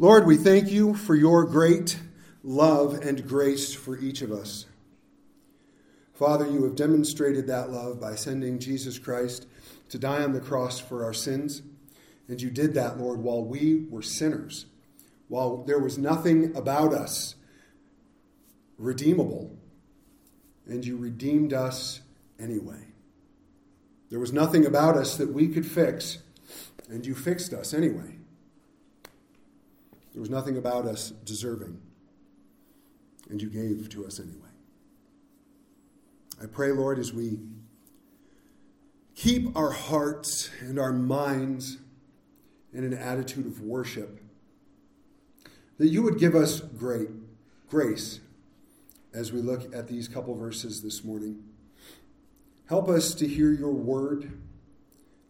Lord, we thank you for your great love and grace for each of us. Father, you have demonstrated that love by sending Jesus Christ to die on the cross for our sins. And you did that, Lord, while we were sinners, while there was nothing about us redeemable. And you redeemed us anyway. There was nothing about us that we could fix, and you fixed us anyway. There was nothing about us deserving, and you gave to us anyway. I pray, Lord, as we keep our hearts and our minds in an attitude of worship, that you would give us great grace as we look at these couple verses this morning. Help us to hear your word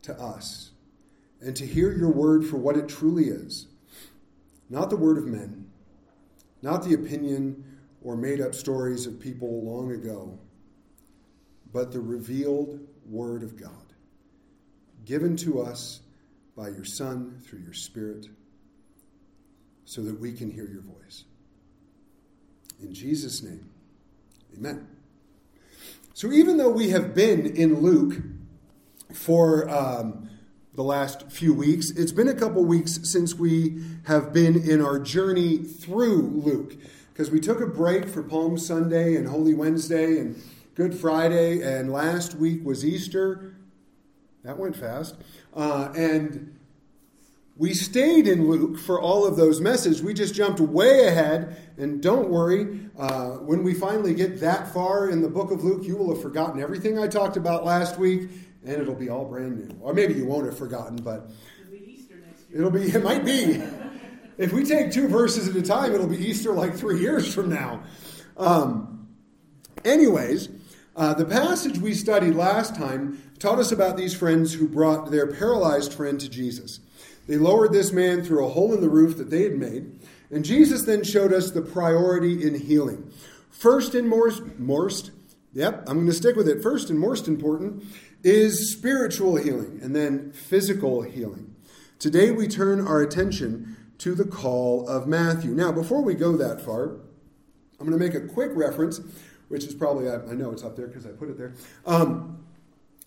to us and to hear your word for what it truly is not the word of men, not the opinion or made up stories of people long ago, but the revealed word of God, given to us by your Son through your Spirit, so that we can hear your voice. In Jesus' name, amen. So, even though we have been in Luke for um, the last few weeks, it's been a couple weeks since we have been in our journey through Luke. Because we took a break for Palm Sunday and Holy Wednesday and Good Friday, and last week was Easter. That went fast. Uh, and we stayed in Luke for all of those messages. We just jumped way ahead. And don't worry, uh, when we finally get that far in the book of Luke, you will have forgotten everything I talked about last week, and it'll be all brand new. Or maybe you won't have forgotten, but It'll be Easter next year. it'll it might be. if we take two verses at a time, it'll be Easter like three years from now. Um, anyways, uh, the passage we studied last time taught us about these friends who brought their paralyzed friend to Jesus. They lowered this man through a hole in the roof that they had made, and Jesus then showed us the priority in healing. First and most, most yep, I'm going to stick with it. First and most important is spiritual healing, and then physical healing. Today we turn our attention to the call of Matthew. Now, before we go that far, I'm going to make a quick reference, which is probably, I, know it's up there because I put it there. Um,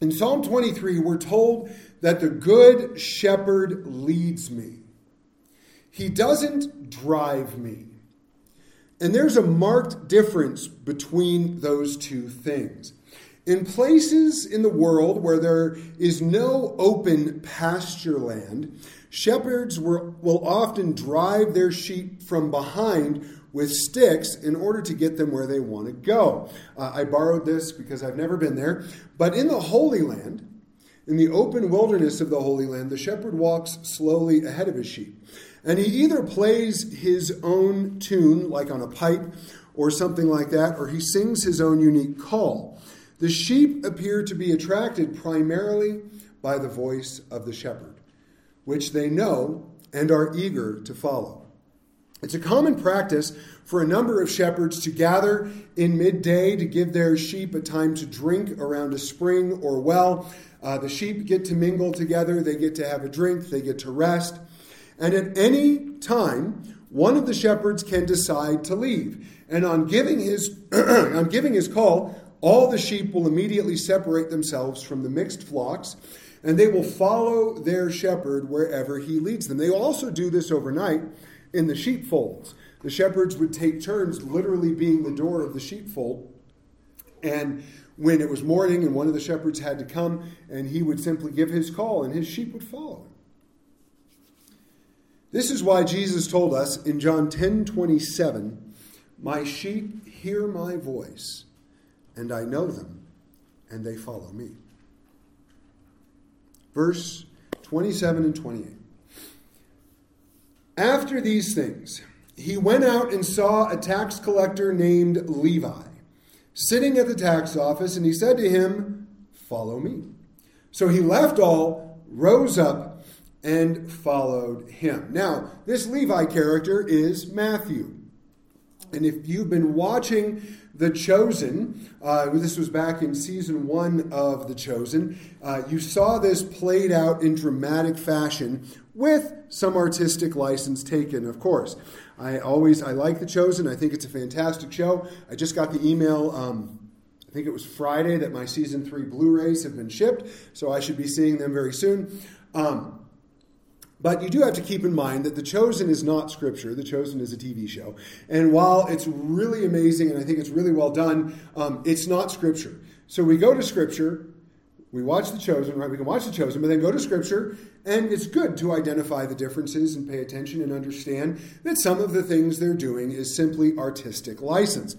in Psalm 23, we're told that the good shepherd leads me. He doesn't drive me. And there's a marked difference between those two things. In places in the world where there is no open pasture land, shepherds will, will often drive their sheep from behind with sticks in order to get them where they want to go. Uh, I borrowed this because I've never been there. But in the Holy Land, in the open wilderness of the Holy Land, the shepherd walks slowly ahead of his sheep. And he either plays his own tune, like on a pipe or something like that, or he sings his own unique call. The sheep appear to be attracted primarily by the voice of the shepherd, which they know and are eager to follow. It's a common practice for a number of shepherds to gather in midday to give their sheep a time to drink around a spring or well. Uh, the sheep get to mingle together, they get to have a drink, they get to rest. And at any time, one of the shepherds can decide to leave. And on giving his, on giving his call, all the sheep will immediately separate themselves from the mixed flocks, and they will follow their shepherd wherever he leads them. They also do this overnight in the sheepfolds. The shepherds would take turns literally being the door of the sheepfold. And when it was morning and one of the shepherds had to come, and he would simply give his call, and his sheep would follow him. This is why Jesus told us in John 10 27, My sheep hear my voice, and I know them, and they follow me. Verse 27 and 28. After these things, he went out and saw a tax collector named Levi sitting at the tax office, and he said to him, Follow me. So he left all, rose up, and followed him. Now, this Levi character is Matthew. And if you've been watching The Chosen, uh, this was back in season one of The Chosen, uh, you saw this played out in dramatic fashion with some artistic license taken, of course. I always I like The Chosen. I think it's a fantastic show. I just got the email. Um, I think it was Friday that my season three Blu-rays have been shipped, so I should be seeing them very soon. Um, but you do have to keep in mind that The Chosen is not scripture. The Chosen is a TV show. And while it's really amazing and I think it's really well done, um, it's not scripture. So we go to scripture, we watch The Chosen, right? We can watch The Chosen, but then go to scripture, and it's good to identify the differences and pay attention and understand that some of the things they're doing is simply artistic license.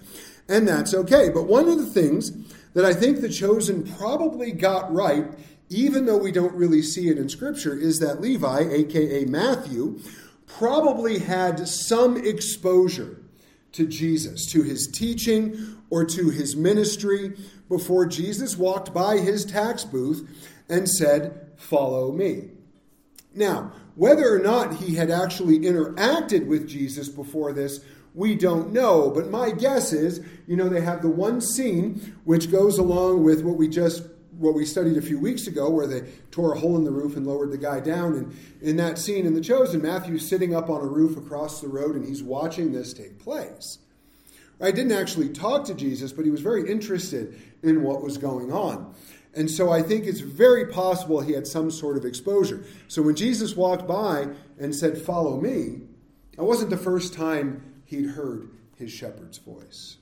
And that's okay. But one of the things that I think The Chosen probably got right even though we don't really see it in Scripture, is that Levi, aka Matthew, probably had some exposure to Jesus, to his teaching or to his ministry before Jesus walked by his tax booth and said, Follow me. Now, whether or not he had actually interacted with Jesus before this, we don't know. But my guess is, you know, they have the one scene which goes along with what we just what we studied a few weeks ago, where they tore a hole in the roof and lowered the guy down. And in that scene in The Chosen, Matthew's sitting up on a roof across the road and he's watching this take place. I didn't actually talk to Jesus, but he was very interested in what was going on. And so I think it's very possible he had some sort of exposure. So when Jesus walked by and said, Follow me, it wasn't the first time he'd heard his shepherd's voice.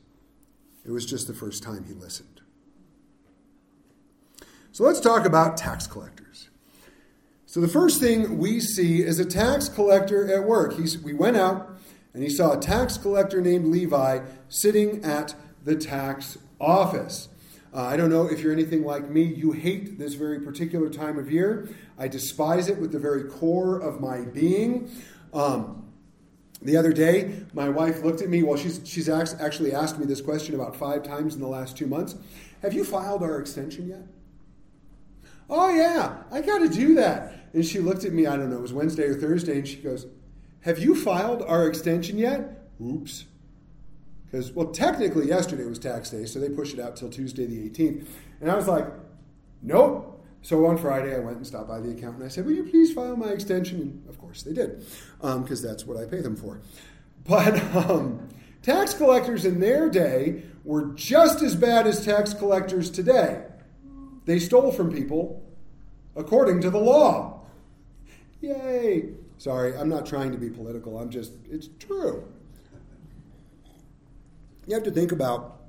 It was just the first time he listened. So let's talk about tax collectors. So the first thing we see is a tax collector at work. He's, we went out and he saw a tax collector named Levi sitting at the tax office. Uh, I don't know if you're anything like me. You hate this very particular time of year. I despise it with the very core of my being. Um, the other day, my wife looked at me. Well, she's, she's actually asked me this question about five times in the last two months. Have you filed our extension yet? Oh, yeah, I got to do that. And she looked at me, I don't know, it was Wednesday or Thursday, and she goes, Have you filed our extension yet? Oops. Because, well, technically yesterday was tax day, so they pushed it out till Tuesday the 18th. And I was like, Nope. So on Friday, I went and stopped by the accountant. And I said, Will you please file my extension? And of course they did, because um, that's what I pay them for. But um, tax collectors in their day were just as bad as tax collectors today. They stole from people according to the law. Yay! Sorry, I'm not trying to be political. I'm just, it's true. You have to think about,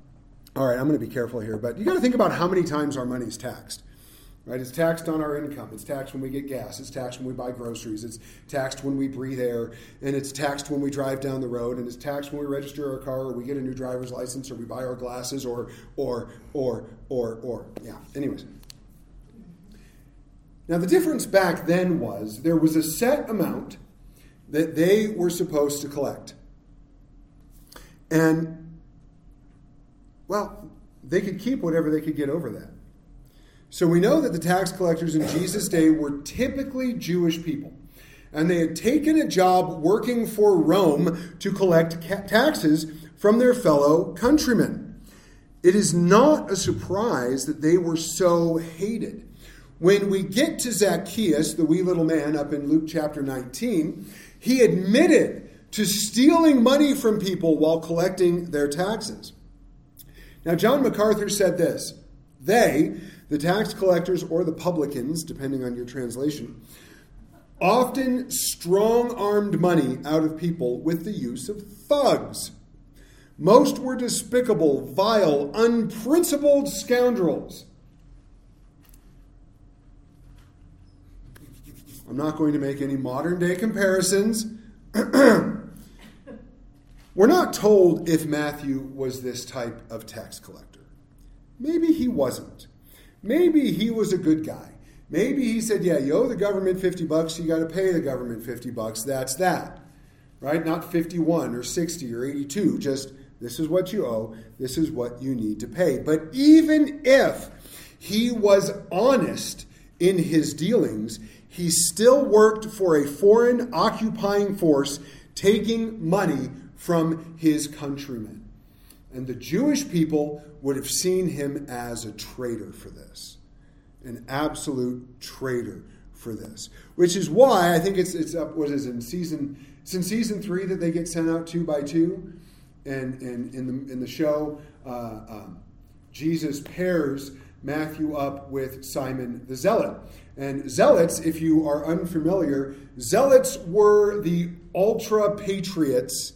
all right, I'm going to be careful here, but you got to think about how many times our money is taxed. Right? It's taxed on our income. It's taxed when we get gas. It's taxed when we buy groceries. It's taxed when we breathe air. And it's taxed when we drive down the road. And it's taxed when we register our car or we get a new driver's license or we buy our glasses or, or, or, or, or. Yeah. Anyways. Now, the difference back then was there was a set amount that they were supposed to collect. And, well, they could keep whatever they could get over that. So we know that the tax collectors in Jesus' day were typically Jewish people. And they had taken a job working for Rome to collect taxes from their fellow countrymen. It is not a surprise that they were so hated. When we get to Zacchaeus, the wee little man up in Luke chapter 19, he admitted to stealing money from people while collecting their taxes. Now, John MacArthur said this They, the tax collectors or the publicans, depending on your translation, often strong armed money out of people with the use of thugs. Most were despicable, vile, unprincipled scoundrels. I'm not going to make any modern day comparisons. We're not told if Matthew was this type of tax collector. Maybe he wasn't. Maybe he was a good guy. Maybe he said, Yeah, you owe the government 50 bucks, you got to pay the government 50 bucks. That's that. Right? Not 51 or 60 or 82. Just this is what you owe, this is what you need to pay. But even if he was honest in his dealings, he still worked for a foreign occupying force taking money from his countrymen. And the Jewish people would have seen him as a traitor for this, an absolute traitor for this. Which is why I think it's it's up. What is it, in season? It's in season three that they get sent out two by two, and and in the in the show, uh, um, Jesus pairs Matthew up with Simon the Zealot. And zealots, if you are unfamiliar, zealots were the ultra patriots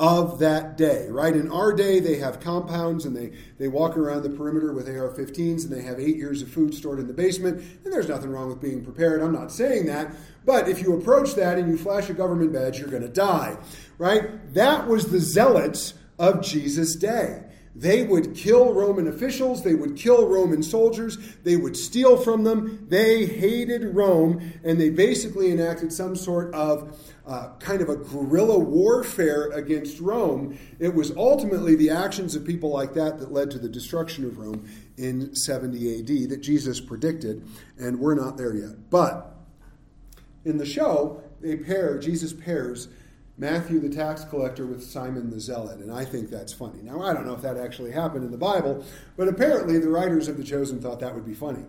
of that day, right? In our day, they have compounds and they, they walk around the perimeter with AR 15s and they have eight years of food stored in the basement. And there's nothing wrong with being prepared. I'm not saying that. But if you approach that and you flash a government badge, you're going to die, right? That was the zealots of Jesus' day. They would kill Roman officials, they would kill Roman soldiers, they would steal from them. They hated Rome, and they basically enacted some sort of uh, kind of a guerrilla warfare against Rome. It was ultimately the actions of people like that that led to the destruction of Rome in 70 AD that Jesus predicted, and we're not there yet. But in the show, they pair, Jesus pairs Matthew the tax collector with Simon the zealot, and I think that's funny. Now, I don't know if that actually happened in the Bible, but apparently the writers of The Chosen thought that would be funny.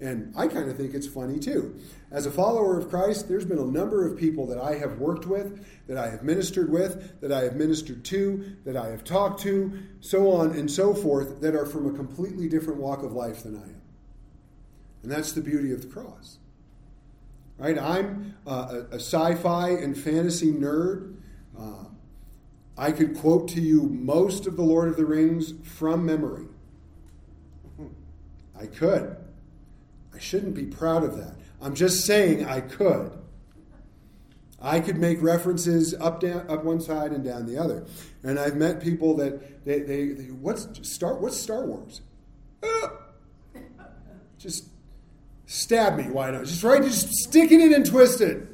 And I kind of think it's funny too. As a follower of Christ, there's been a number of people that I have worked with, that I have ministered with, that I have ministered to, that I have talked to, so on and so forth, that are from a completely different walk of life than I am. And that's the beauty of the cross. Right? I'm uh, a, a sci fi and fantasy nerd. Uh, I could quote to you most of The Lord of the Rings from memory. I could. I shouldn't be proud of that. I'm just saying I could. I could make references up down up one side and down the other. And I've met people that they, they, they what's Star what's Star Wars? Uh, just Stab me, why not? Just right, just stick it in and twist it.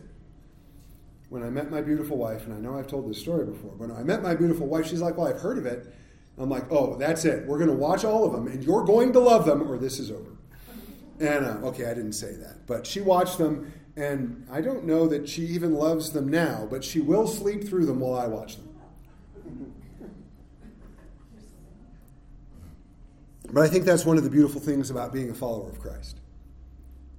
When I met my beautiful wife, and I know I've told this story before, but when I met my beautiful wife, she's like, Well, I've heard of it. I'm like, Oh, that's it. We're going to watch all of them, and you're going to love them, or this is over. And uh, okay, I didn't say that, but she watched them, and I don't know that she even loves them now, but she will sleep through them while I watch them. But I think that's one of the beautiful things about being a follower of Christ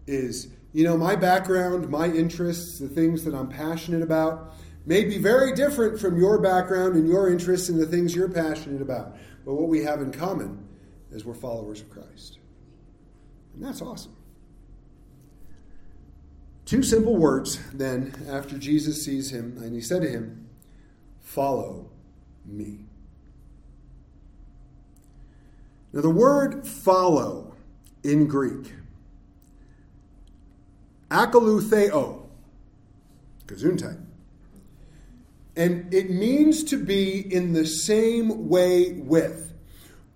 is, you know, my background, my interests, the things that I'm passionate about may be very different from your background and your interests and the things you're passionate about. But what we have in common is we're followers of Christ. And that's awesome. Two simple words then after Jesus sees him, and he said to him, Follow me. Now, the word follow in Greek akoloutheo, gesundheit. And it means to be in the same way with,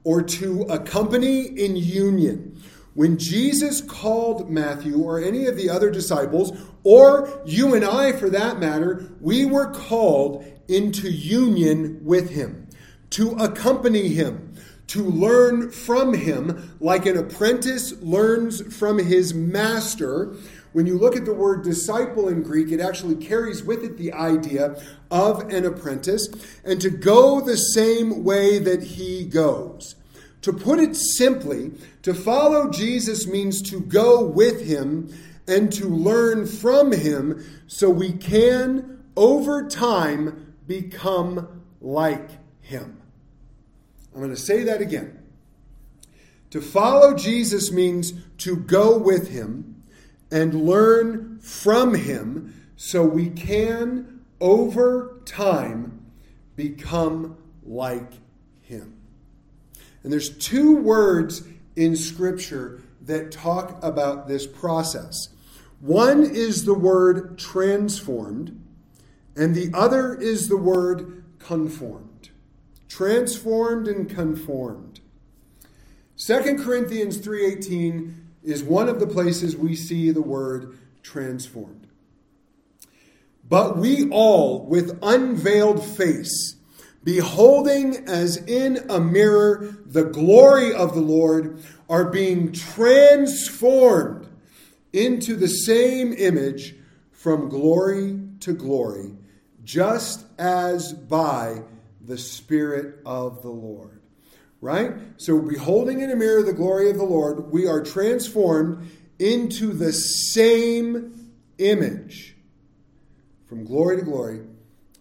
or to accompany in union. When Jesus called Matthew or any of the other disciples, or you and I for that matter, we were called into union with him, to accompany him, to learn from him like an apprentice learns from his master. When you look at the word disciple in Greek, it actually carries with it the idea of an apprentice and to go the same way that he goes. To put it simply, to follow Jesus means to go with him and to learn from him so we can, over time, become like him. I'm going to say that again. To follow Jesus means to go with him and learn from him so we can, over time, become like him. And there's two words in Scripture that talk about this process. One is the word transformed, and the other is the word conformed. Transformed and conformed. 2 Corinthians 3:18 is one of the places we see the word transformed. But we all, with unveiled face, beholding as in a mirror the glory of the Lord, are being transformed into the same image from glory to glory, just as by the Spirit of the Lord. Right? So, beholding in a mirror the glory of the Lord, we are transformed into the same image from glory to glory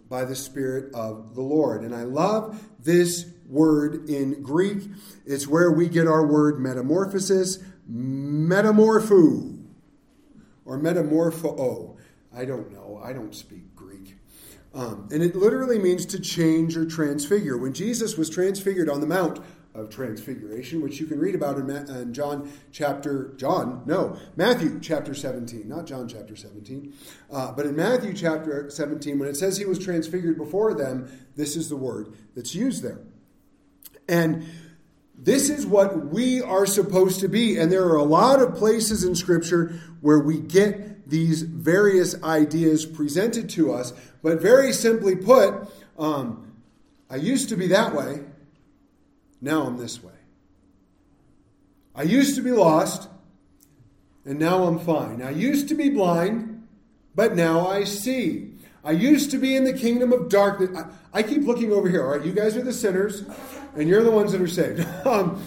by the Spirit of the Lord. And I love this word in Greek. It's where we get our word metamorphosis, metamorpho, or metamorpho. I don't know. I don't speak. Um, and it literally means to change or transfigure. When Jesus was transfigured on the Mount of Transfiguration, which you can read about in, Ma- in John chapter, John, no, Matthew chapter 17, not John chapter 17, uh, but in Matthew chapter 17, when it says he was transfigured before them, this is the word that's used there. And this is what we are supposed to be. And there are a lot of places in Scripture where we get these various ideas presented to us. But very simply put, um, I used to be that way, now I'm this way. I used to be lost, and now I'm fine. I used to be blind, but now I see. I used to be in the kingdom of darkness. I, I keep looking over here. All right, you guys are the sinners, and you're the ones that are saved. um,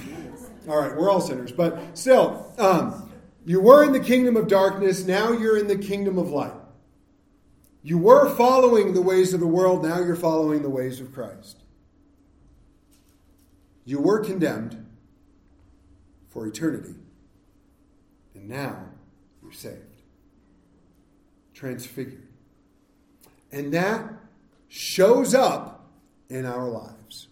all right, we're all sinners, but still, um, you were in the kingdom of darkness. Now you're in the kingdom of light. You were following the ways of the world. Now you're following the ways of Christ. You were condemned for eternity, and now you're saved, transfigured. And that shows up in our lives.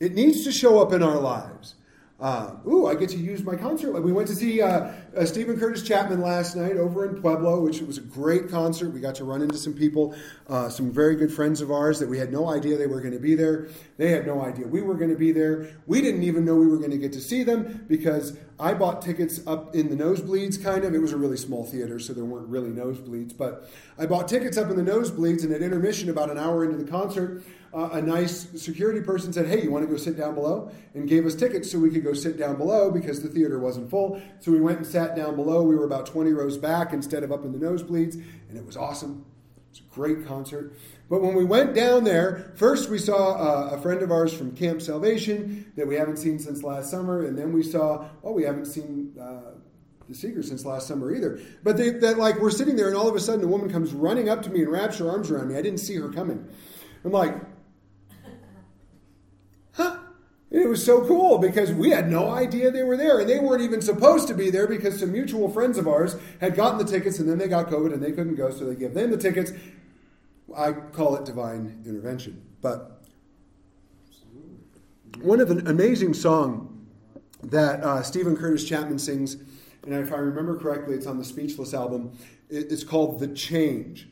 It needs to show up in our lives. Uh, ooh, I get to use my concert. Like we went to see uh, uh, Steven Curtis Chapman last night over in Pueblo, which was a great concert. We got to run into some people, uh, some very good friends of ours that we had no idea they were going to be there. They had no idea we were going to be there. We didn't even know we were going to get to see them because I bought tickets up in the nosebleeds, kind of. It was a really small theater, so there weren't really nosebleeds. But I bought tickets up in the nosebleeds, and at intermission, about an hour into the concert, uh, a nice security person said, Hey, you want to go sit down below? And gave us tickets so we could go sit down below because the theater wasn't full. So we went and sat down below. We were about 20 rows back instead of up in the nosebleeds, and it was awesome. It was a great concert. But when we went down there, first we saw uh, a friend of ours from Camp Salvation that we haven't seen since last summer, and then we saw, oh, we haven't seen uh, the Seeker since last summer either. But they, that, like, we're sitting there, and all of a sudden, a woman comes running up to me and wraps her arms around me. I didn't see her coming. I'm like, huh? And it was so cool because we had no idea they were there, and they weren't even supposed to be there because some mutual friends of ours had gotten the tickets, and then they got COVID and they couldn't go, so they gave them the tickets. I call it divine intervention. But one of an amazing song that uh, Steven Curtis Chapman sings, and if I remember correctly, it's on the Speechless album. It's called "The Change,"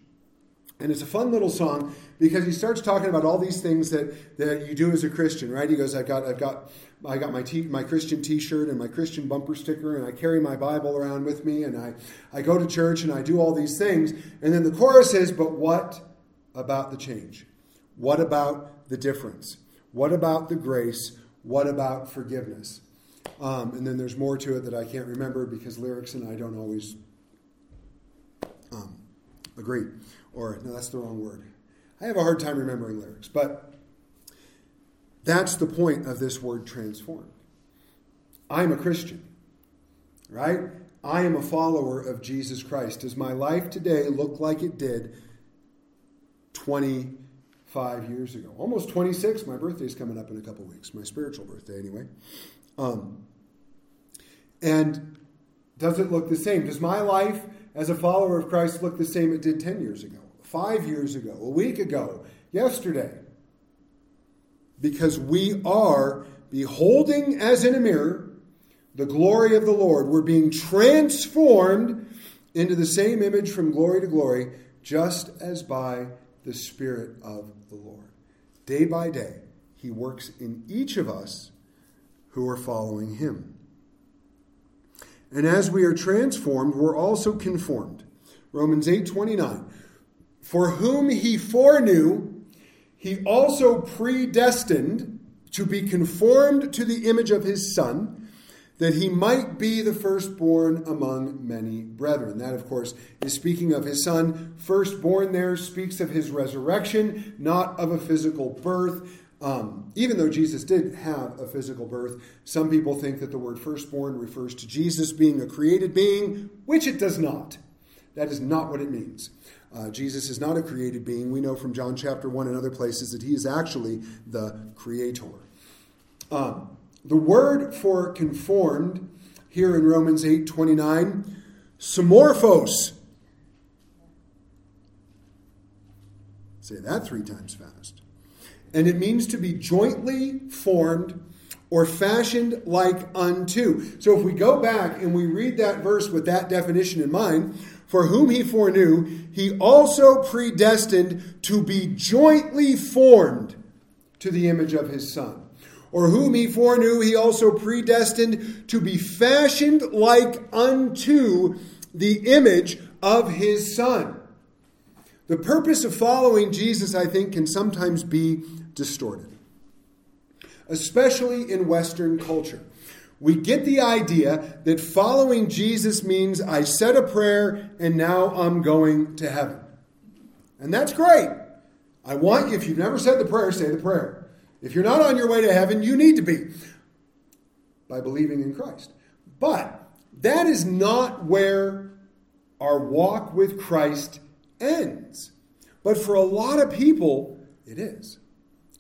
and it's a fun little song because he starts talking about all these things that, that you do as a Christian. Right? He goes, "I got, I got." I got my t- my Christian T-shirt and my Christian bumper sticker, and I carry my Bible around with me, and I, I go to church and I do all these things. And then the chorus is, "But what about the change? What about the difference? What about the grace? What about forgiveness? Um, and then there's more to it that I can't remember because lyrics and I don't always um, agree. Or, no, that's the wrong word. I have a hard time remembering lyrics, but that's the point of this word transformed. I'm a Christian, right? I am a follower of Jesus Christ. Does my life today look like it did 25 years ago. Almost 26. My birthday's coming up in a couple weeks. My spiritual birthday, anyway. Um, and does it look the same? Does my life as a follower of Christ look the same it did 10 years ago, five years ago, a week ago, yesterday? Because we are beholding as in a mirror the glory of the Lord. We're being transformed into the same image from glory to glory, just as by the Spirit of the Lord. Day by day, He works in each of us who are following Him. And as we are transformed, we're also conformed. Romans 8 29. For whom He foreknew, He also predestined to be conformed to the image of His Son, that he might be the firstborn among many brethren. That, of course, is speaking of his son. Firstborn there speaks of his resurrection, not of a physical birth. Um, even though Jesus did have a physical birth, some people think that the word firstborn refers to Jesus being a created being, which it does not. That is not what it means. Uh, Jesus is not a created being. We know from John chapter 1 and other places that he is actually the creator. Um, the word for conformed here in Romans 8 29, summorphos. Say that three times fast. And it means to be jointly formed or fashioned like unto. So if we go back and we read that verse with that definition in mind, for whom he foreknew, he also predestined to be jointly formed to the image of his Son. Or whom he foreknew, he also predestined to be fashioned like unto the image of his Son. The purpose of following Jesus, I think, can sometimes be distorted, especially in Western culture we get the idea that following Jesus means I said a prayer and now I'm going to heaven. And that's great. I want you, if you've never said the prayer, say the prayer. If you're not on your way to heaven, you need to be by believing in Christ. But that is not where our walk with Christ ends. But for a lot of people, it is.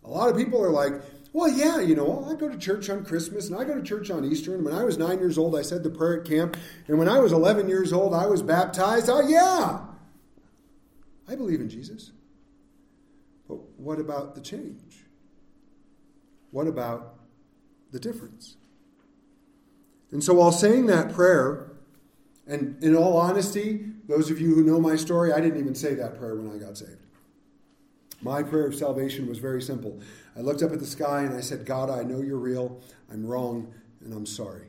A lot of people are like, well, yeah, you know, I go to church on Christmas and I go to church on Easter. And when I was nine years old, I said the prayer at camp. And when I was 11 years old, I was baptized. Oh, yeah. I believe in Jesus. But what about the change? What about the difference? And so while saying that prayer, and in all honesty, those of you who know my story, I didn't even say that prayer when I got saved. My prayer of salvation was very simple. I looked up at the sky and I said, God, I know you're real. I'm wrong and I'm sorry.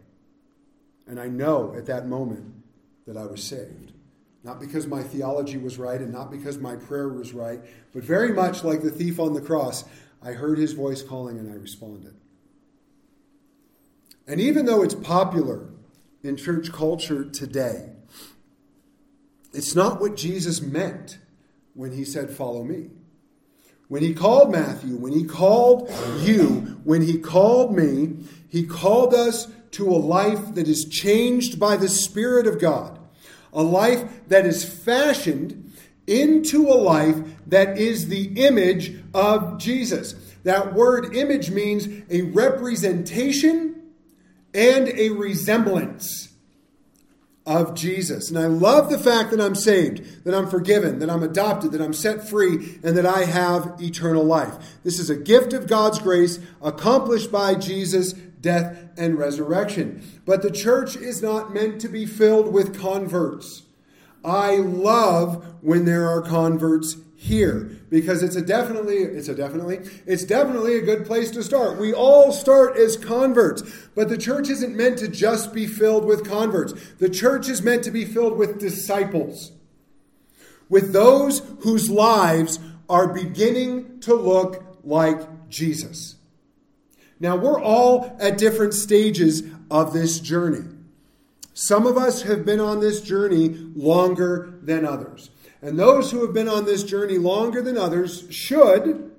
And I know at that moment that I was saved. Not because my theology was right and not because my prayer was right, but very much like the thief on the cross, I heard his voice calling and I responded. And even though it's popular in church culture today, it's not what Jesus meant when he said, Follow me. When he called Matthew, when he called you, when he called me, he called us to a life that is changed by the Spirit of God, a life that is fashioned into a life that is the image of Jesus. That word image means a representation and a resemblance of Jesus. And I love the fact that I'm saved, that I'm forgiven, that I'm adopted, that I'm set free, and that I have eternal life. This is a gift of God's grace accomplished by Jesus' death and resurrection. But the church is not meant to be filled with converts. I love when there are converts here because it's a definitely it's a definitely it's definitely a good place to start. We all start as converts, but the church isn't meant to just be filled with converts. The church is meant to be filled with disciples. With those whose lives are beginning to look like Jesus. Now, we're all at different stages of this journey. Some of us have been on this journey longer than others. And those who have been on this journey longer than others should,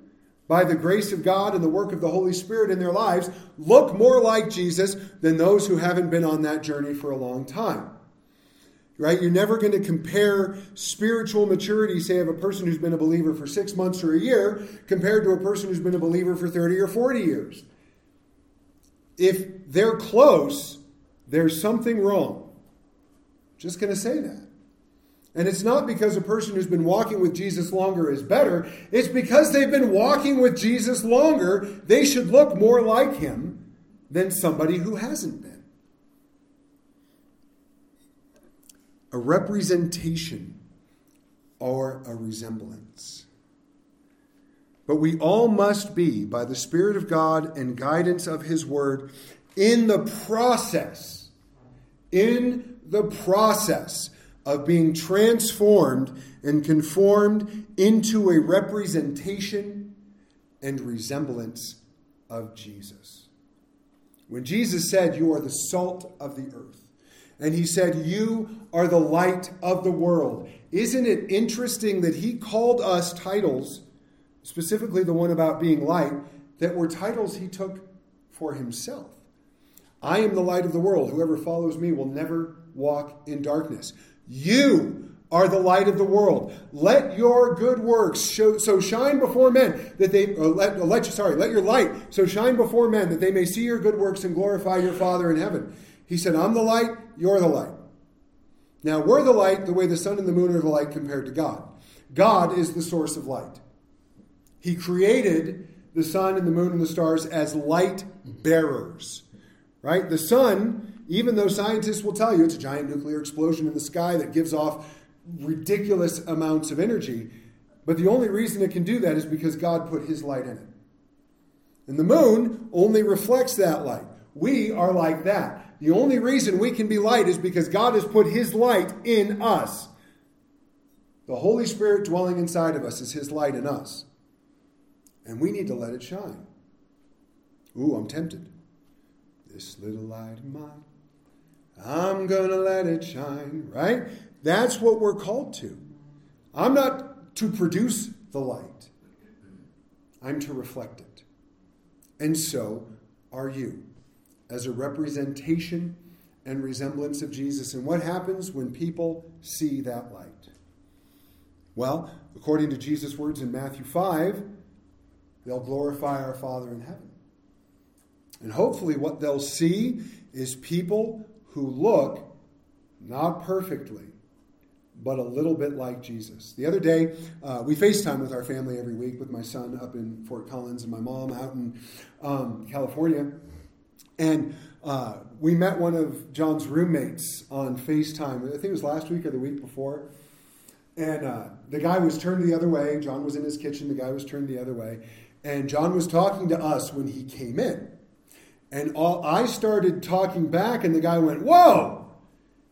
by the grace of God and the work of the Holy Spirit in their lives, look more like Jesus than those who haven't been on that journey for a long time. Right? You're never going to compare spiritual maturity, say, of a person who's been a believer for six months or a year, compared to a person who's been a believer for 30 or 40 years. If they're close, there's something wrong. Just going to say that. And it's not because a person who's been walking with Jesus longer is better. It's because they've been walking with Jesus longer, they should look more like him than somebody who hasn't been. A representation or a resemblance. But we all must be, by the Spirit of God and guidance of His Word, in the process, in the process of being transformed and conformed into a representation and resemblance of Jesus. When Jesus said, You are the salt of the earth, and he said, You are the light of the world, isn't it interesting that he called us titles, specifically the one about being light, that were titles he took for himself? I am the light of the world. Whoever follows me will never walk in darkness. You are the light of the world. Let your good works show, so shine before men that they uh, let, uh, let sorry let your light so shine before men that they may see your good works and glorify your Father in heaven. He said, "I'm the light. You're the light." Now we're the light the way the sun and the moon are the light compared to God. God is the source of light. He created the sun and the moon and the stars as light bearers. Right? The sun, even though scientists will tell you it's a giant nuclear explosion in the sky that gives off ridiculous amounts of energy. But the only reason it can do that is because God put his light in it. And the moon only reflects that light. We are like that. The only reason we can be light is because God has put his light in us. The Holy Spirit dwelling inside of us is his light in us. And we need to let it shine. Ooh, I'm tempted. This little light of mine, I'm going to let it shine, right? That's what we're called to. I'm not to produce the light, I'm to reflect it. And so are you, as a representation and resemblance of Jesus. And what happens when people see that light? Well, according to Jesus' words in Matthew 5, they'll glorify our Father in heaven. And hopefully, what they'll see is people who look not perfectly, but a little bit like Jesus. The other day, uh, we FaceTime with our family every week with my son up in Fort Collins and my mom out in um, California. And uh, we met one of John's roommates on FaceTime. I think it was last week or the week before. And uh, the guy was turned the other way. John was in his kitchen. The guy was turned the other way. And John was talking to us when he came in. And all, I started talking back, and the guy went, Whoa!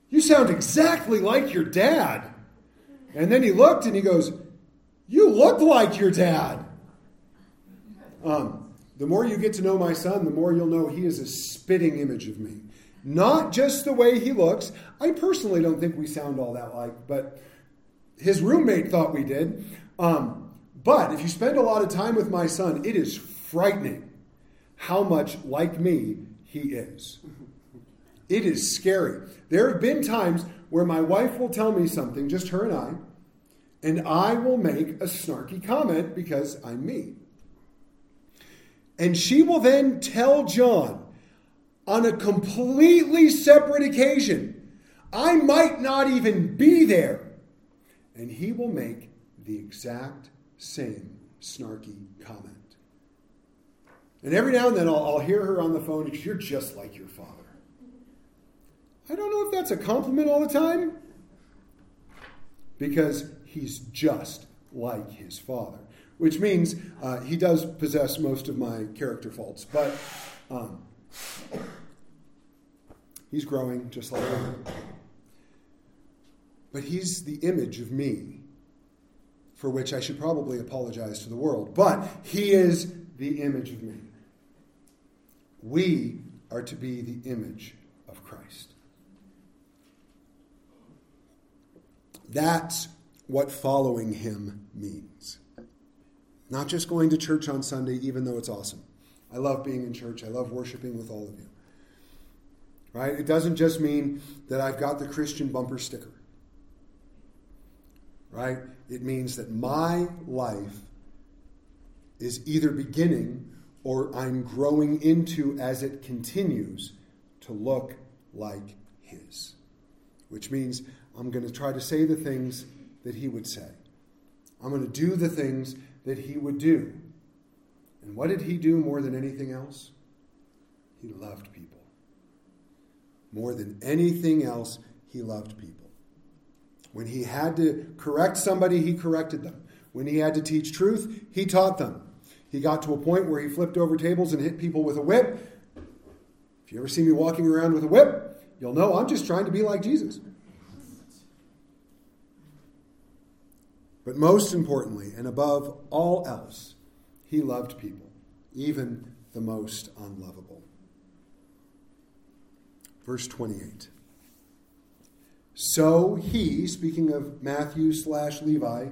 You sound exactly like your dad. And then he looked and he goes, You look like your dad. Um, the more you get to know my son, the more you'll know he is a spitting image of me. Not just the way he looks. I personally don't think we sound all that like, but his roommate thought we did. Um, but if you spend a lot of time with my son, it is frightening how much like me he is. It is scary. There have been times where my wife will tell me something, just her and I, and I will make a snarky comment because I'm me. And she will then tell John on a completely separate occasion, I might not even be there. And he will make the exact same snarky comment. And every now and then I'll, I'll hear her on the phone, because you're just like your father. I don't know if that's a compliment all the time because he's just like his father, which means uh, he does possess most of my character faults, but um, he's growing just like me. But he's the image of me, for which I should probably apologize to the world. But he is the image of me. We are to be the image of Christ. That's what following him means. Not just going to church on Sunday, even though it's awesome. I love being in church, I love worshiping with all of you. Right? It doesn't just mean that I've got the Christian bumper sticker. Right? It means that my life is either beginning or I'm growing into as it continues to look like His. Which means I'm going to try to say the things that he would say. I'm going to do the things that he would do. And what did he do more than anything else? He loved people. More than anything else, he loved people. When he had to correct somebody, he corrected them. When he had to teach truth, he taught them. He got to a point where he flipped over tables and hit people with a whip. If you ever see me walking around with a whip, you'll know I'm just trying to be like Jesus. But most importantly, and above all else, he loved people, even the most unlovable. Verse 28. So he, speaking of Matthew slash Levi,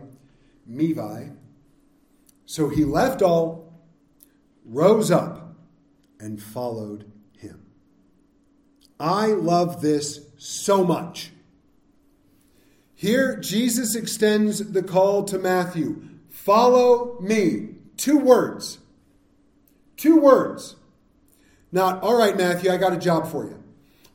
Mevi, so he left all, rose up, and followed him. I love this so much. Here, Jesus extends the call to Matthew follow me. Two words. Two words. Not, all right, Matthew, I got a job for you.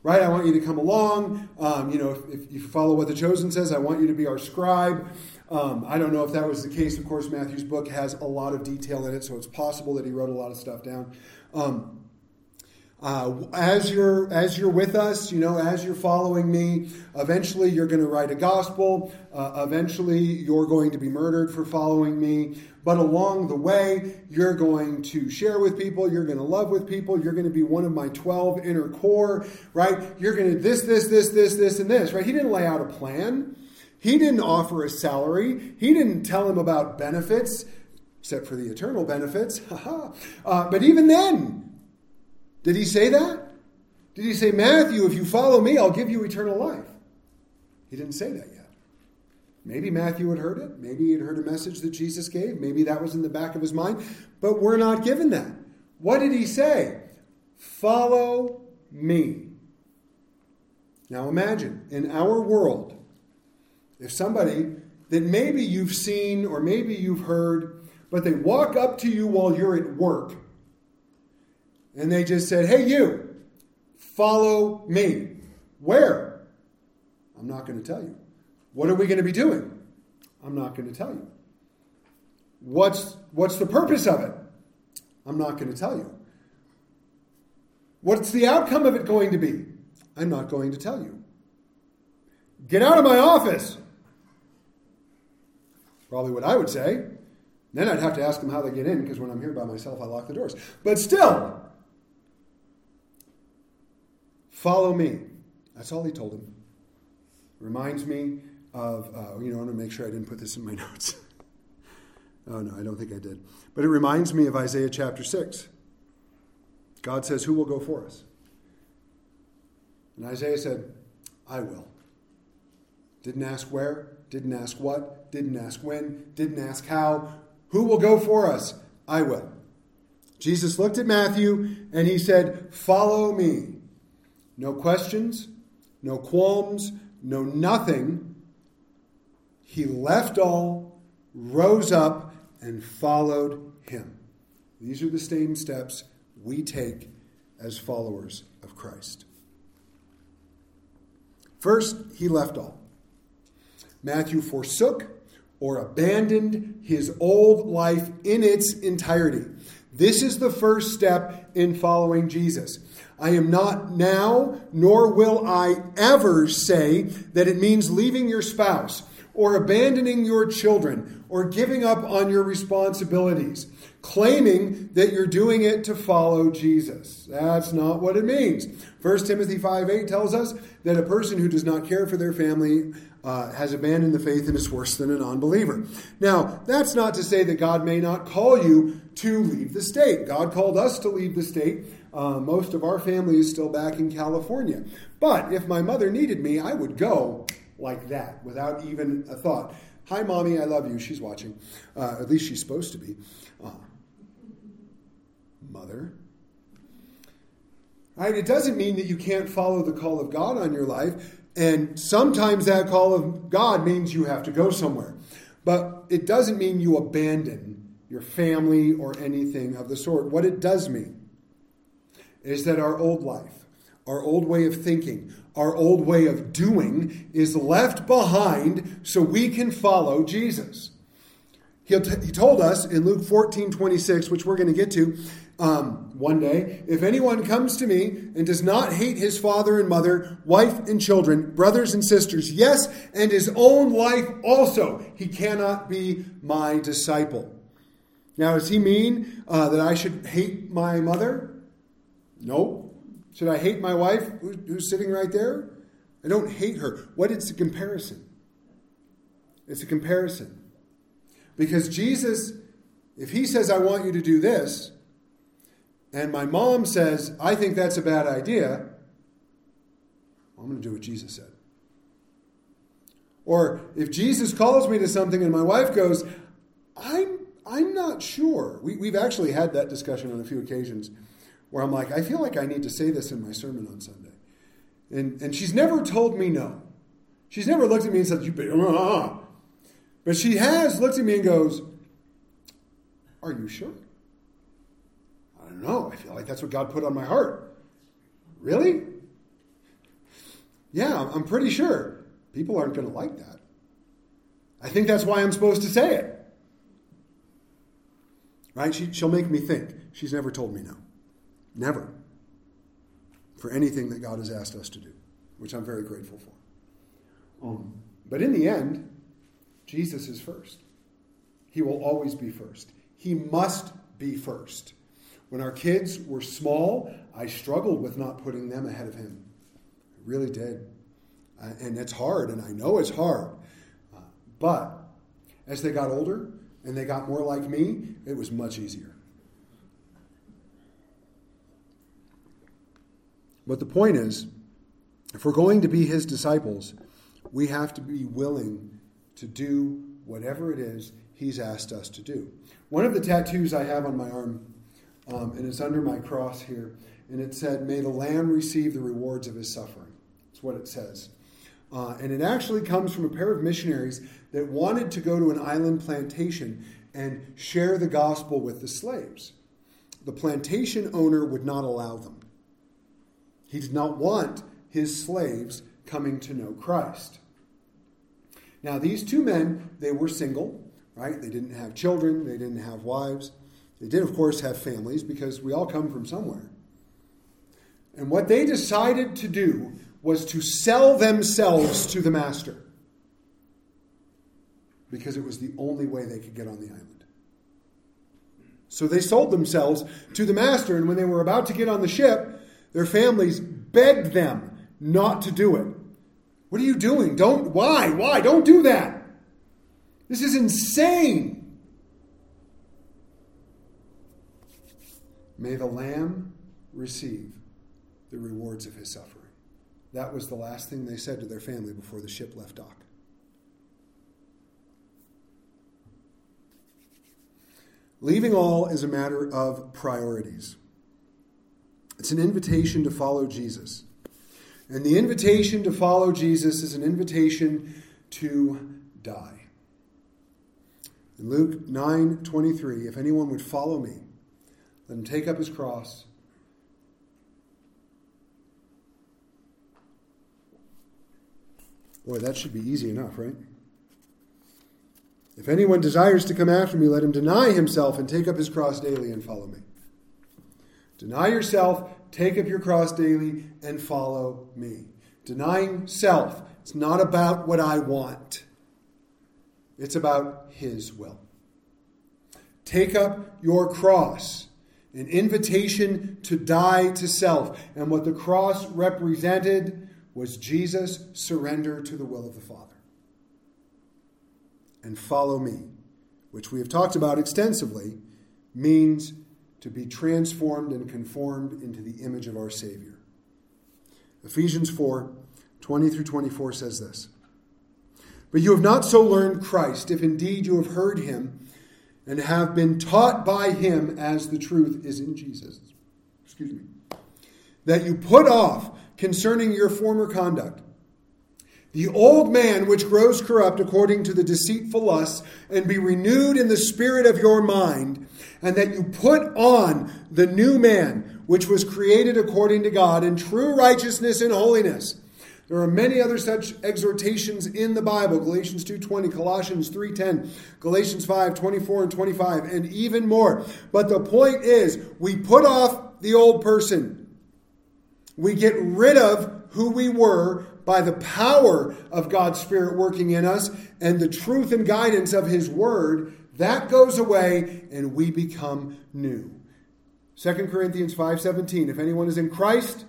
Right? I want you to come along. Um, you know, if, if, you follow what the chosen says, I want you to be our scribe. Um, I don't know if that was the case. Of course, Matthew's book has a lot of detail in it, so it's possible that he wrote a lot of stuff down. Um, uh, as you're as you're with us, you know, as you're following me, eventually you're going to write a gospel. Uh, eventually you're going to be murdered for following me. But along the way, you're going to share with people. You're going to love with people. You're going to be one of my twelve inner core, right? You're going to this, this, this, this, this, and this, right? He didn't lay out a plan. He didn't offer a salary. He didn't tell him about benefits, except for the eternal benefits. uh, but even then, did he say that? Did he say, Matthew, if you follow me, I'll give you eternal life? He didn't say that yet. Maybe Matthew had heard it. Maybe he had heard a message that Jesus gave. Maybe that was in the back of his mind. But we're not given that. What did he say? Follow me. Now imagine, in our world, if somebody that maybe you've seen or maybe you've heard, but they walk up to you while you're at work and they just said, Hey, you, follow me. Where? I'm not going to tell you. What are we going to be doing? I'm not going to tell you. What's, what's the purpose of it? I'm not going to tell you. What's the outcome of it going to be? I'm not going to tell you. Get out of my office. Probably what I would say. Then I'd have to ask them how they get in because when I'm here by myself, I lock the doors. But still, Follow me. That's all he told him. Reminds me of, uh, you know, I want to make sure I didn't put this in my notes. oh, no, I don't think I did. But it reminds me of Isaiah chapter 6. God says, Who will go for us? And Isaiah said, I will. Didn't ask where, didn't ask what, didn't ask when, didn't ask how. Who will go for us? I will. Jesus looked at Matthew and he said, Follow me. No questions, no qualms, no nothing. He left all, rose up, and followed him. These are the same steps we take as followers of Christ. First, he left all. Matthew forsook or abandoned his old life in its entirety. This is the first step in following Jesus. I am not now, nor will I ever say that it means leaving your spouse or abandoning your children or giving up on your responsibilities, claiming that you're doing it to follow Jesus. That's not what it means. 1 Timothy 5 8 tells us that a person who does not care for their family uh, has abandoned the faith and is worse than a non believer. Now, that's not to say that God may not call you to leave the state. God called us to leave the state uh, most of our family is still back in California. But if my mother needed me, I would go like that without even a thought. Hi, mommy, I love you. She's watching. Uh, at least she's supposed to be. Uh, mother. Right? It doesn't mean that you can't follow the call of God on your life. And sometimes that call of God means you have to go somewhere. But it doesn't mean you abandon your family or anything of the sort. What it does mean is that our old life, our old way of thinking, our old way of doing is left behind so we can follow Jesus. He, he told us in Luke 14 26, which we're going to get to um, one day if anyone comes to me and does not hate his father and mother, wife and children, brothers and sisters, yes, and his own life also, he cannot be my disciple. Now, does he mean uh, that I should hate my mother? No. Should I hate my wife who's sitting right there? I don't hate her. What is the comparison? It's a comparison. Because Jesus, if he says, I want you to do this, and my mom says, I think that's a bad idea, I'm going to do what Jesus said. Or if Jesus calls me to something and my wife goes, I'm, I'm not sure. We, we've actually had that discussion on a few occasions where I'm like, I feel like I need to say this in my sermon on Sunday. And, and she's never told me no. She's never looked at me and said, You uh-uh. But she has looked at me and goes, Are you sure? Know. I feel like that's what God put on my heart. Really? Yeah, I'm pretty sure. People aren't going to like that. I think that's why I'm supposed to say it. Right? She, she'll make me think. She's never told me no. Never. For anything that God has asked us to do, which I'm very grateful for. Um, but in the end, Jesus is first. He will always be first. He must be first. When our kids were small, I struggled with not putting them ahead of him. I really did. Uh, and it's hard, and I know it's hard. Uh, but as they got older and they got more like me, it was much easier. But the point is, if we're going to be his disciples, we have to be willing to do whatever it is he's asked us to do. One of the tattoos I have on my arm, um, and it's under my cross here, and it said, May the Lamb receive the rewards of his suffering. That's what it says. Uh, and it actually comes from a pair of missionaries that wanted to go to an island plantation and share the gospel with the slaves. The plantation owner would not allow them. He did not want his slaves coming to know Christ. Now, these two men, they were single, right? They didn't have children, they didn't have wives. They did, of course, have families because we all come from somewhere. And what they decided to do was to sell themselves to the master because it was the only way they could get on the island. So they sold themselves to the master, and when they were about to get on the ship, their families begged them not to do it. What are you doing? Don't, why? Why? Don't do that. This is insane. May the Lamb receive the rewards of his suffering. That was the last thing they said to their family before the ship left dock. Leaving all is a matter of priorities. It's an invitation to follow Jesus. And the invitation to follow Jesus is an invitation to die. In Luke 9 23, if anyone would follow me, let him take up his cross Boy, that should be easy enough, right? If anyone desires to come after me, let him deny himself and take up his cross daily and follow me. Deny yourself, take up your cross daily, and follow me. Denying self, it's not about what I want, it's about his will. Take up your cross, an invitation to die to self. And what the cross represented was Jesus' surrender to the will of the Father. And follow me, which we have talked about extensively, means to be transformed and conformed into the image of our Savior. Ephesians 4 20 through 24 says this But you have not so learned Christ, if indeed you have heard him and have been taught by him as the truth is in Jesus. Excuse me. That you put off concerning your former conduct. The old man which grows corrupt according to the deceitful lusts, and be renewed in the spirit of your mind, and that you put on the new man which was created according to God in true righteousness and holiness. There are many other such exhortations in the Bible, Galatians 2:20, Colossians 3:10, Galatians 5:24 and 25, and even more. But the point is, we put off the old person we get rid of who we were by the power of God's Spirit working in us and the truth and guidance of His Word. That goes away and we become new. 2 Corinthians 5:17 If anyone is in Christ,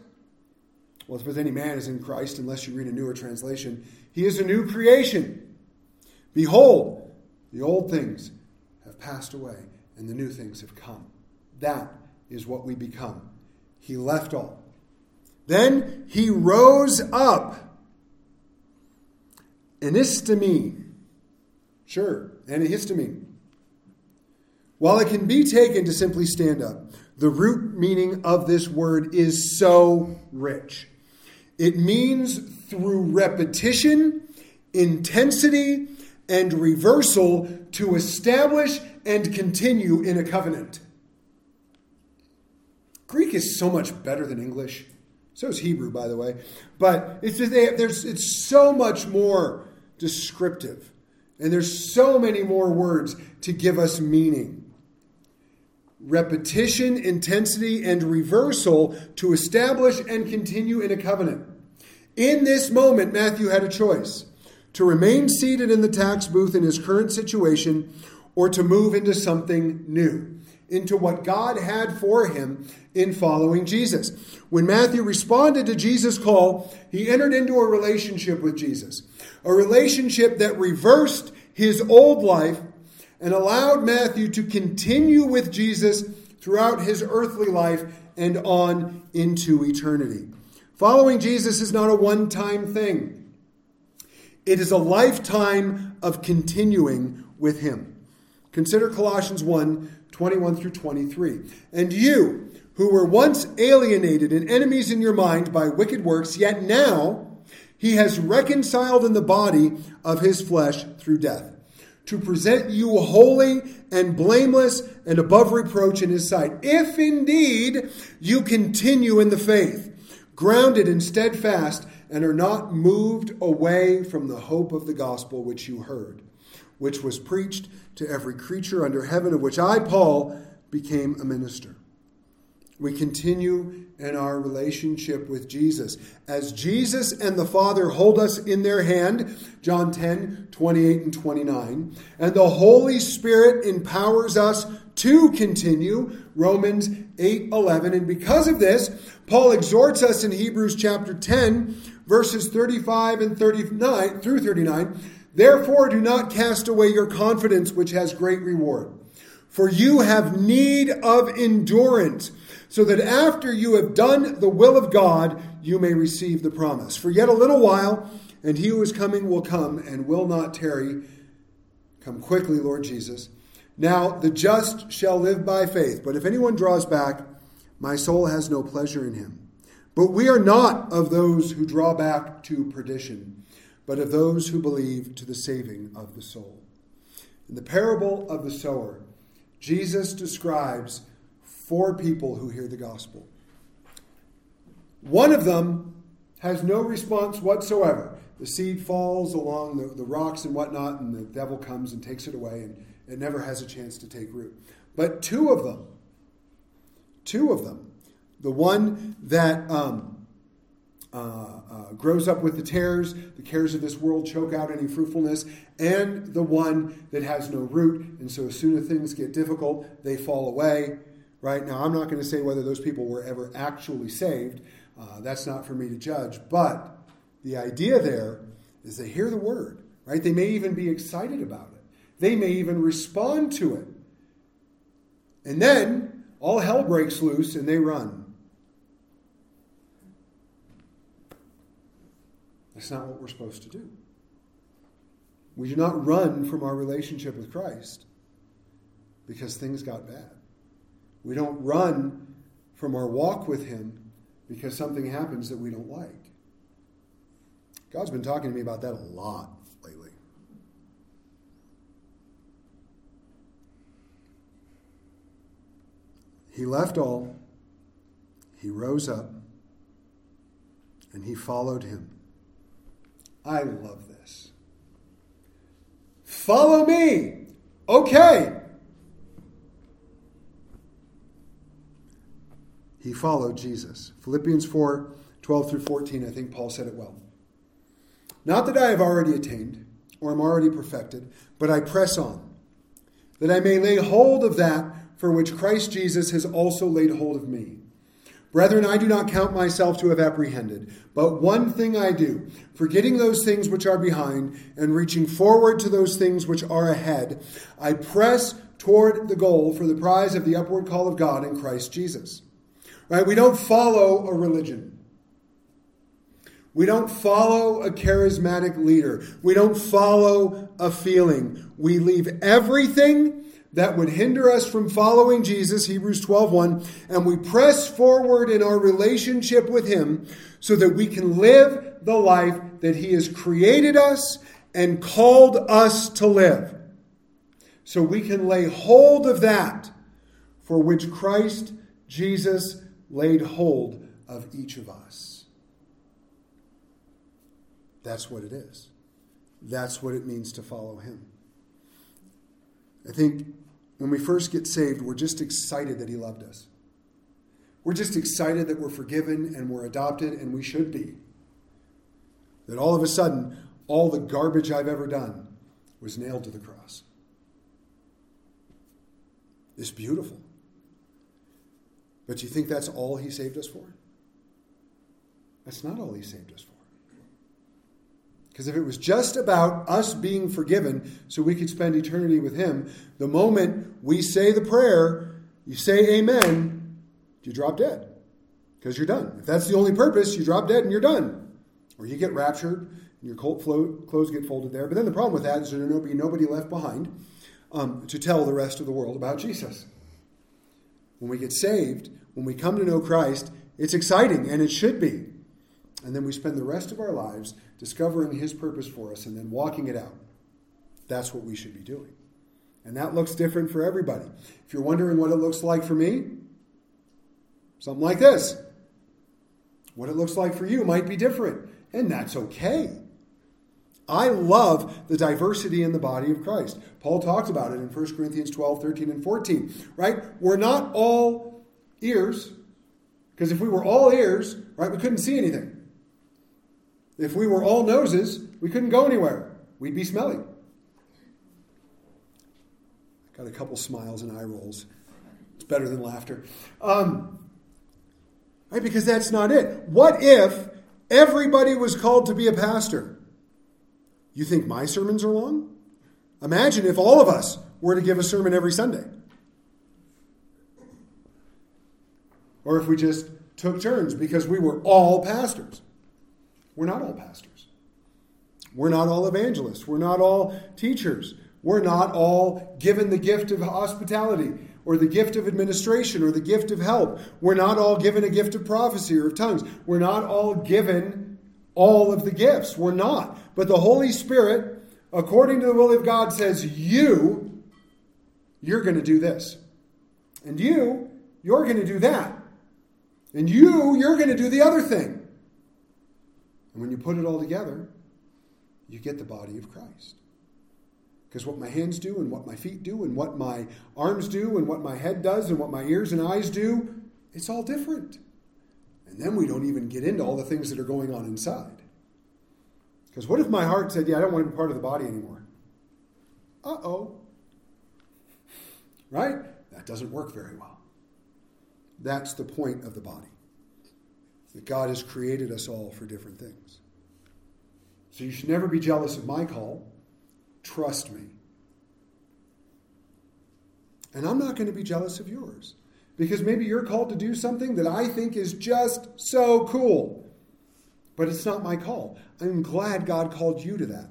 well if any man is in Christ unless you read a newer translation, he is a new creation. Behold, the old things have passed away and the new things have come. That is what we become. He left all Then he rose up. Anistemi. Sure, antihistamine. While it can be taken to simply stand up, the root meaning of this word is so rich. It means through repetition, intensity, and reversal to establish and continue in a covenant. Greek is so much better than English. So is Hebrew, by the way. But it's just, they, there's, it's so much more descriptive. And there's so many more words to give us meaning. Repetition, intensity, and reversal to establish and continue in a covenant. In this moment, Matthew had a choice to remain seated in the tax booth in his current situation or to move into something new, into what God had for him in following Jesus. When Matthew responded to Jesus' call, he entered into a relationship with Jesus, a relationship that reversed his old life and allowed Matthew to continue with Jesus throughout his earthly life and on into eternity. Following Jesus is not a one time thing, it is a lifetime of continuing with him. Consider Colossians 1 21 through 23. And you, who were once alienated and enemies in your mind by wicked works, yet now he has reconciled in the body of his flesh through death, to present you holy and blameless and above reproach in his sight, if indeed you continue in the faith, grounded and steadfast, and are not moved away from the hope of the gospel which you heard, which was preached to every creature under heaven, of which I, Paul, became a minister. We continue in our relationship with Jesus. As Jesus and the Father hold us in their hand, John 10, 28 and 29, and the Holy Spirit empowers us to continue, Romans 8, 11. And because of this, Paul exhorts us in Hebrews chapter 10, verses 35 and 39 through 39. Therefore, do not cast away your confidence, which has great reward. For you have need of endurance so that after you have done the will of God, you may receive the promise. For yet a little while, and he who is coming will come and will not tarry. Come quickly, Lord Jesus. Now the just shall live by faith, but if anyone draws back, my soul has no pleasure in him. But we are not of those who draw back to perdition, but of those who believe to the saving of the soul. In the parable of the sower, Jesus describes four people who hear the gospel. One of them has no response whatsoever. The seed falls along the, the rocks and whatnot, and the devil comes and takes it away, and it never has a chance to take root. But two of them, two of them, the one that um, uh, uh, grows up with the tares, the cares of this world choke out any fruitfulness, and the one that has no root, and so as soon as things get difficult, they fall away right? Now, I'm not going to say whether those people were ever actually saved. Uh, that's not for me to judge. But the idea there is they hear the word, right? They may even be excited about it, they may even respond to it. And then all hell breaks loose and they run. That's not what we're supposed to do. We do not run from our relationship with Christ because things got bad. We don't run from our walk with Him because something happens that we don't like. God's been talking to me about that a lot lately. He left all, he rose up, and he followed him. I love this. Follow me. Okay. He followed Jesus. Philippians 4 12 through 14, I think Paul said it well. Not that I have already attained or am already perfected, but I press on, that I may lay hold of that for which Christ Jesus has also laid hold of me. Brethren, I do not count myself to have apprehended, but one thing I do, forgetting those things which are behind and reaching forward to those things which are ahead, I press toward the goal for the prize of the upward call of God in Christ Jesus. Right? We don't follow a religion. We don't follow a charismatic leader. We don't follow a feeling. We leave everything that would hinder us from following Jesus, Hebrews 12:1, and we press forward in our relationship with him so that we can live the life that he has created us and called us to live. So we can lay hold of that for which Christ Jesus laid hold of each of us. That's what it is. That's what it means to follow him. I think when we first get saved, we're just excited that he loved us. We're just excited that we're forgiven and we're adopted, and we should be. That all of a sudden, all the garbage I've ever done was nailed to the cross. It's beautiful. But you think that's all he saved us for? That's not all he saved us for. Because if it was just about us being forgiven so we could spend eternity with him, the moment we say the prayer, you say amen, you drop dead. Because you're done. If that's the only purpose, you drop dead and you're done. Or you get raptured and your clothes get folded there. But then the problem with that is there will be nobody left behind um, to tell the rest of the world about Jesus. When we get saved, when we come to know Christ, it's exciting, and it should be. And then we spend the rest of our lives discovering His purpose for us and then walking it out. That's what we should be doing. And that looks different for everybody. If you're wondering what it looks like for me, something like this. What it looks like for you might be different, and that's okay. I love the diversity in the body of Christ. Paul talks about it in 1 Corinthians 12, 13, and 14, right? We're not all ears, because if we were all ears, right, we couldn't see anything. If we were all noses, we couldn't go anywhere. We'd be smelly. Got a couple smiles and eye rolls. It's better than laughter. Um, right, because that's not it. What if everybody was called to be a pastor? You think my sermons are long? Imagine if all of us were to give a sermon every Sunday. Or if we just took turns because we were all pastors. We're not all pastors. We're not all evangelists. We're not all teachers. We're not all given the gift of hospitality or the gift of administration or the gift of help. We're not all given a gift of prophecy or of tongues. We're not all given all of the gifts. We're not. But the Holy Spirit, according to the will of God, says, You, you're going to do this. And you, you're going to do that. And you, you're going to do the other thing. And when you put it all together, you get the body of Christ. Because what my hands do, and what my feet do, and what my arms do, and what my head does, and what my ears and eyes do, it's all different. And then we don't even get into all the things that are going on inside. Because what if my heart said, Yeah, I don't want to be part of the body anymore? Uh oh. Right? That doesn't work very well. That's the point of the body. That God has created us all for different things. So you should never be jealous of my call. Trust me. And I'm not going to be jealous of yours. Because maybe you're called to do something that I think is just so cool. But it's not my call. I'm glad God called you to that.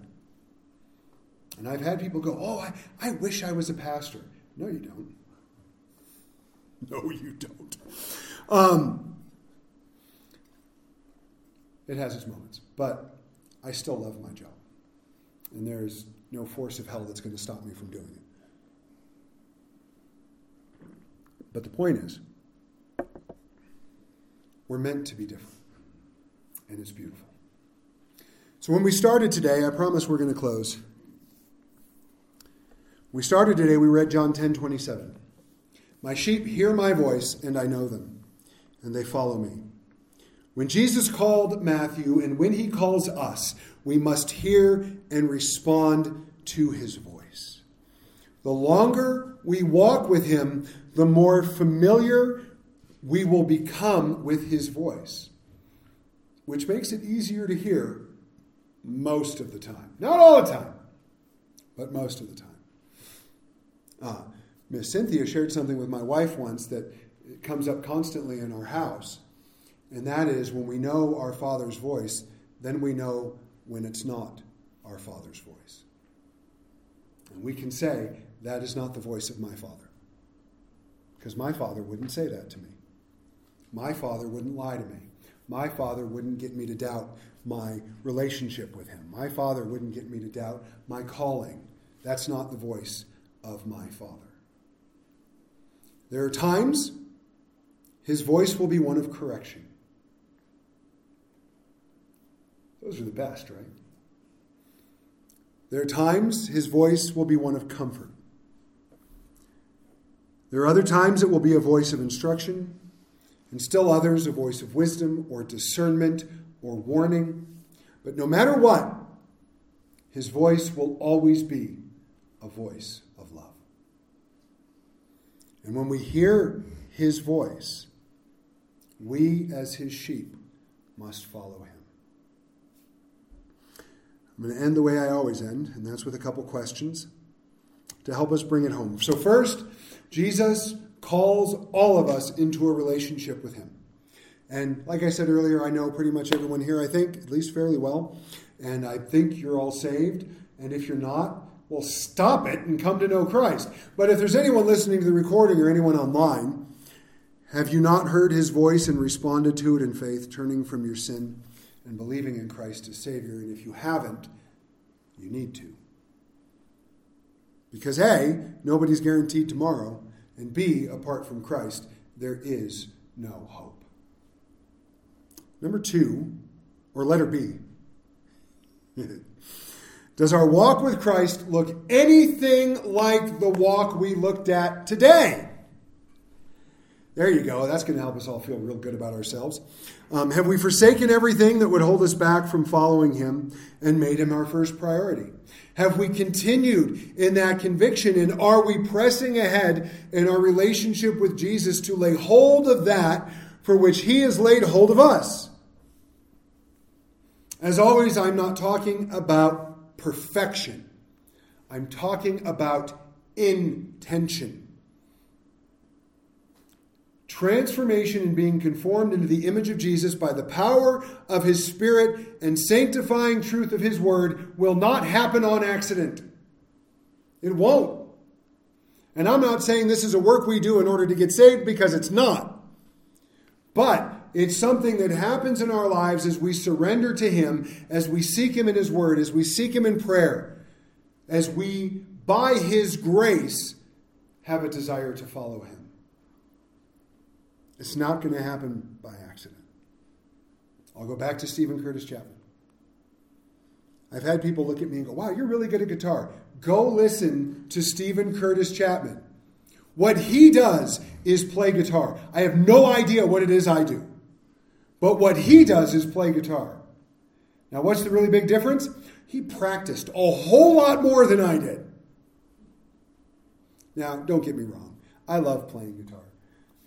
And I've had people go, Oh, I, I wish I was a pastor. No, you don't. No, you don't. Um, it has its moments, but I still love my job. And there's no force of hell that's going to stop me from doing it. But the point is, we're meant to be different, and it's beautiful. So when we started today, I promise we're going to close. We started today, we read John 10 27. My sheep hear my voice, and I know them, and they follow me. When Jesus called Matthew, and when he calls us, we must hear and respond to his voice. The longer we walk with him, the more familiar we will become with his voice, which makes it easier to hear most of the time. Not all the time, but most of the time. Ah, Miss Cynthia shared something with my wife once that comes up constantly in our house, and that is when we know our Father's voice, then we know when it's not our Father's voice. And we can say, that is not the voice of my Father. Because my Father wouldn't say that to me. My Father wouldn't lie to me. My Father wouldn't get me to doubt my relationship with Him. My Father wouldn't get me to doubt my calling. That's not the voice of my Father. There are times His voice will be one of correction. Those are the best, right? There are times His voice will be one of comfort. There are other times it will be a voice of instruction, and still others a voice of wisdom or discernment or warning. But no matter what, his voice will always be a voice of love. And when we hear his voice, we as his sheep must follow him. I'm going to end the way I always end, and that's with a couple questions to help us bring it home. So, first, Jesus calls all of us into a relationship with Him. And like I said earlier, I know pretty much everyone here, I think, at least fairly well. And I think you're all saved. And if you're not, well, stop it and come to know Christ. But if there's anyone listening to the recording or anyone online, have you not heard his voice and responded to it in faith, turning from your sin and believing in Christ as Savior? And if you haven't, you need to. Because A, nobody's guaranteed tomorrow, and B, apart from Christ, there is no hope. Number two, or letter B. Does our walk with Christ look anything like the walk we looked at today? There you go. That's going to help us all feel real good about ourselves. Um, have we forsaken everything that would hold us back from following Him and made Him our first priority? Have we continued in that conviction? And are we pressing ahead in our relationship with Jesus to lay hold of that for which He has laid hold of us? As always, I'm not talking about perfection, I'm talking about intention. Transformation and being conformed into the image of Jesus by the power of His Spirit and sanctifying truth of His Word will not happen on accident. It won't. And I'm not saying this is a work we do in order to get saved because it's not. But it's something that happens in our lives as we surrender to Him, as we seek Him in His Word, as we seek Him in prayer, as we, by His grace, have a desire to follow Him. It's not going to happen by accident. I'll go back to Steven Curtis Chapman. I've had people look at me and go, wow, you're really good at guitar. Go listen to Steven Curtis Chapman. What he does is play guitar. I have no idea what it is I do. But what he does is play guitar. Now, what's the really big difference? He practiced a whole lot more than I did. Now, don't get me wrong. I love playing guitar.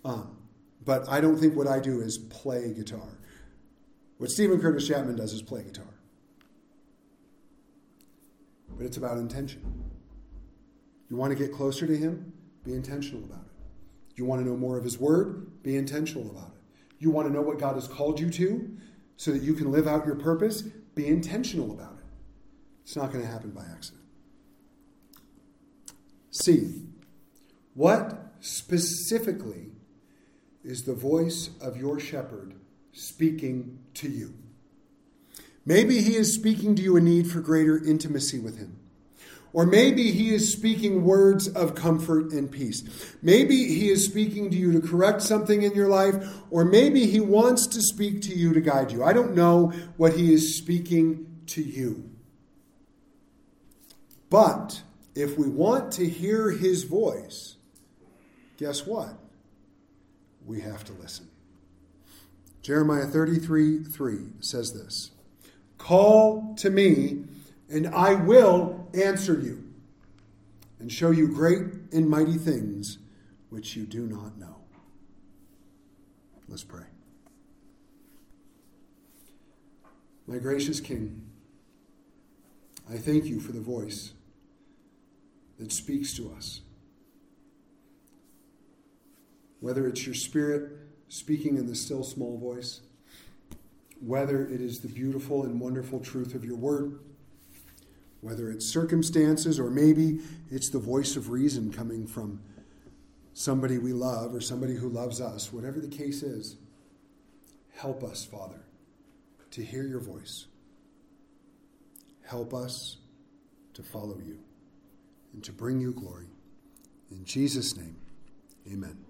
Um, but I don't think what I do is play guitar. What Steven Curtis Chapman does is play guitar. But it's about intention. You want to get closer to Him? Be intentional about it. You want to know more of His Word? Be intentional about it. You want to know what God has called you to so that you can live out your purpose? Be intentional about it. It's not going to happen by accident. C. What specifically is the voice of your shepherd speaking to you. Maybe he is speaking to you a need for greater intimacy with him. Or maybe he is speaking words of comfort and peace. Maybe he is speaking to you to correct something in your life, or maybe he wants to speak to you to guide you. I don't know what he is speaking to you. But if we want to hear his voice, guess what? We have to listen. Jeremiah 33 3 says this Call to me, and I will answer you, and show you great and mighty things which you do not know. Let's pray. My gracious King, I thank you for the voice that speaks to us whether it's your spirit speaking in the still small voice, whether it is the beautiful and wonderful truth of your word, whether it's circumstances, or maybe it's the voice of reason coming from somebody we love or somebody who loves us, whatever the case is, help us, Father, to hear your voice. Help us to follow you and to bring you glory. In Jesus' name, amen.